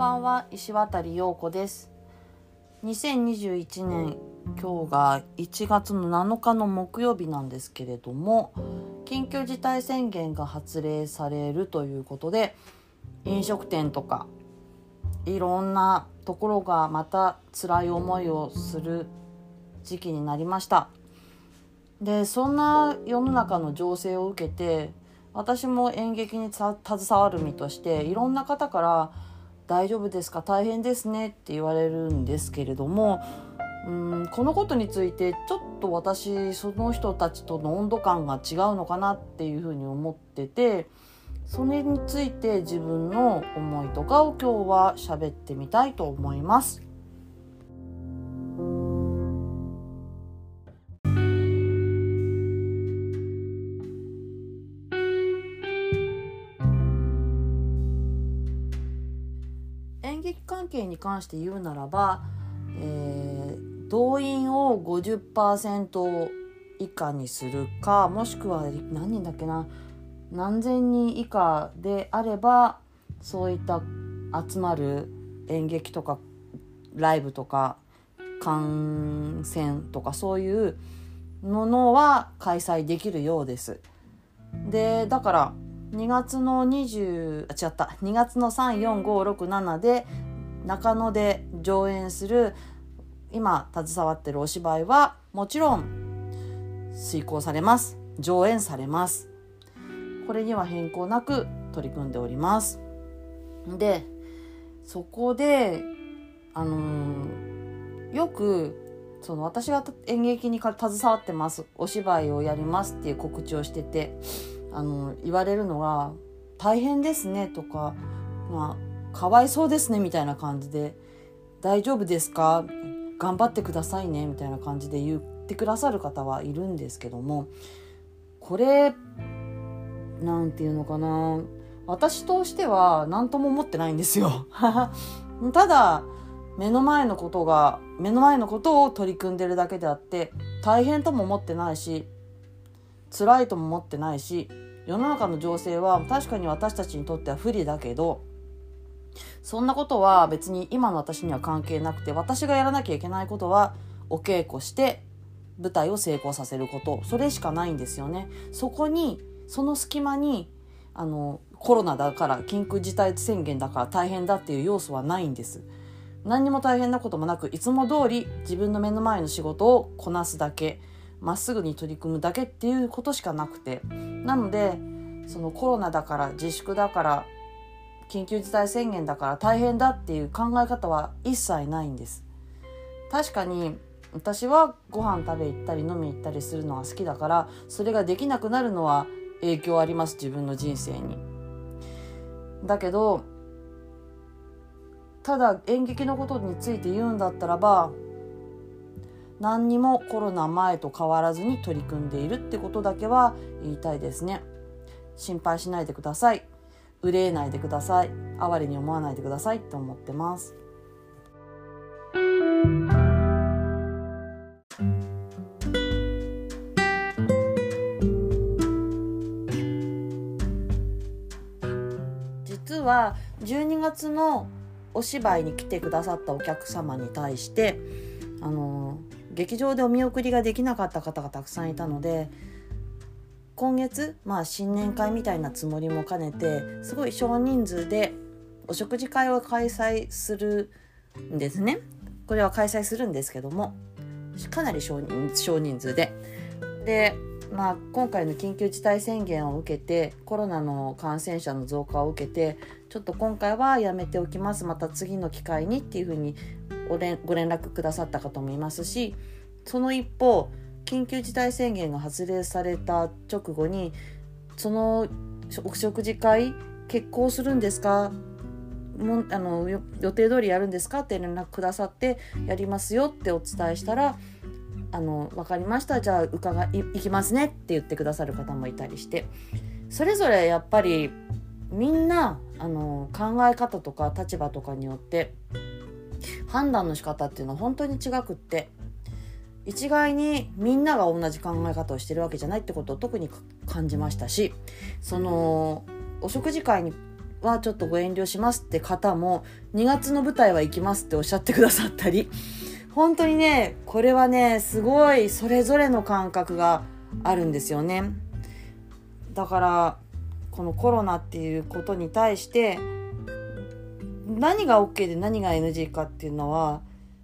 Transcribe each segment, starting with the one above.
ばんは石渡陽子です。2021年今日が1月の7日の木曜日なんですけれども緊急事態宣言が発令されるということで飲食店とかいろんなところがまた辛い思いをする時期になりました。でそんな世の中の情勢を受けて私も演劇に携わる身としていろんな方から「大丈夫ですか？大変ですね」って言われるんですけれどもうんこのことについてちょっと私その人たちとの温度感が違うのかなっていうふうに思っててそれについて自分の思いとかを今日は喋ってみたいと思います。係に関して言うならば、えー、動員を50%以下にするかもしくは何人だっけな何千人以下であればそういった集まる演劇とかライブとか観戦とかそういうものは開催できるようです。でだから2月の20あ違った2月の34567で中野で上演する今携わってるお芝居はもちろん遂行されます。上演されます。これには変更なく取り組んでおります。でそこであのー、よくその私が演劇に携わってます。お芝居をやりますっていう告知をしててあのー、言われるのが「大変ですね」とか、まあ、かわいそうですねみたいな感じで大丈夫ですか？頑張ってくださいねみたいな感じで言ってくださる方はいるんですけどもこれ何て言うのかな？私としては何とも思ってないんですよ。ただ目の前のことが目の前のことを取り組んでるだけであって大変とも思ってないし辛いとも思ってないし世の中の情勢は確かに私たちにとっては不利だけどそんなことは別に今の私には関係なくて私がやらなきゃいけないことはお稽古して舞台を成功させることそれしかないんですよね。そこにその隙間にあのコロナだから緊急事態宣言だから大変だっていう要素はないんです。何にも大変なこともなくいつも通り自分の目の前の仕事をこなすだけまっすぐに取り組むだけっていうことしかなくてなのでそのコロナだから自粛だから緊急事態宣言だから大変だっていう考え方は一切ないんです。確かに私はご飯食べ行ったり飲み行ったりするのが好きだからそれができなくなるのは影響あります自分の人生に。だけどただ演劇のことについて言うんだったらば何にもコロナ前と変わらずに取り組んでいるってことだけは言いたいですね。心配しないでください。憂えないでください。哀れに思わないでくださいって思ってます。実は12月のお芝居に来てくださったお客様に対してあの劇場でお見送りができなかった方がたくさんいたので今月、まあ、新年会みたいなつもりも兼ねてすごい少人数でお食事会を開催するんですね。これは開催するんですけどもかなり少人数で。でまあ、今回の緊急事態宣言を受けてコロナの感染者の増加を受けてちょっと今回はやめておきますまた次の機会にっていうふうにご連絡くださった方もいますしその一方緊急事態宣言が発令された直後にそのお食事会決行するんですか？もあの予定通りやるんですか？って連絡くださってやりますよってお伝えしたら「あの分かりました。じゃあ伺い行きますね」って言ってくださる方もいたりして。それぞれやっぱりみんなあの考え方とか立場とかによって判断の仕方っていうのは本当に違くって一概にみんなが同じ考え方をしてるわけじゃないってことを特に感じましたしそのお食事会にはちょっとご遠慮しますって方も2月の舞台は行きますっておっしゃってくださったり本当にねこれはねすごいそれぞれの感覚があるんですよね。だからこのコロナっていうことに対して何が OK で何が NG かっていうのは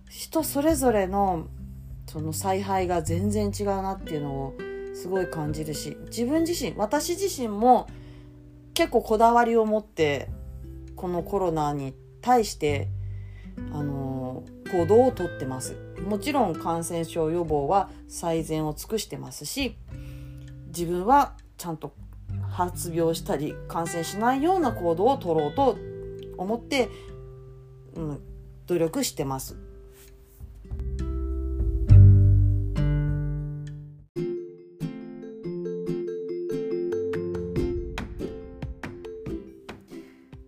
人それぞれのその采配が全然違うなっていうのをすごい感じるし自分自身私自身も結構こだわりを持ってこのコロナに対してあの行動をとってますもちろん感染症予防は最善を尽くしてますし自分はちゃんと発病したり感染しないような行動を取ろうと思って、うん、努力してます。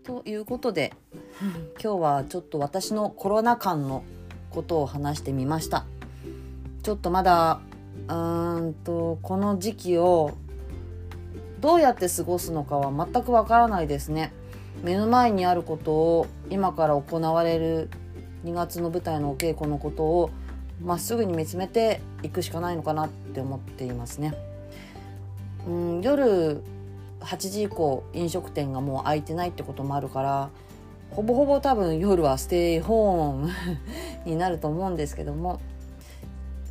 ということで今日はちょっと私のコロナ禍のことを話してみました。ちょっとまだうんとこの時期をどうやって過ごすのかは全くわからないですね。目の前にあることを今から行われる2月の舞台のお稽古のことをまっすぐに見つめていくしかないのかなって思っていますね。うん夜8時以降飲食店がもう開いてないってこともあるからほぼほぼ多分夜はステイホームになると思うんですけども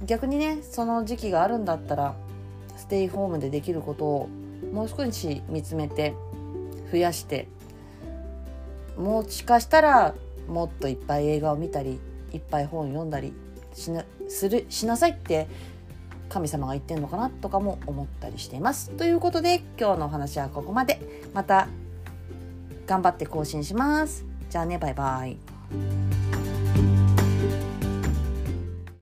逆にねその時期があるんだったらステイホームでできることをもう少し見つめて増やしてもしかしたらもっといっぱい映画を見たりいっぱい本読んだりしなするしなさいって神様が言ってんのかなとかも思ったりしています。ということで今日のお話はここまで。また頑張って更新します。じゃあねバイバイ。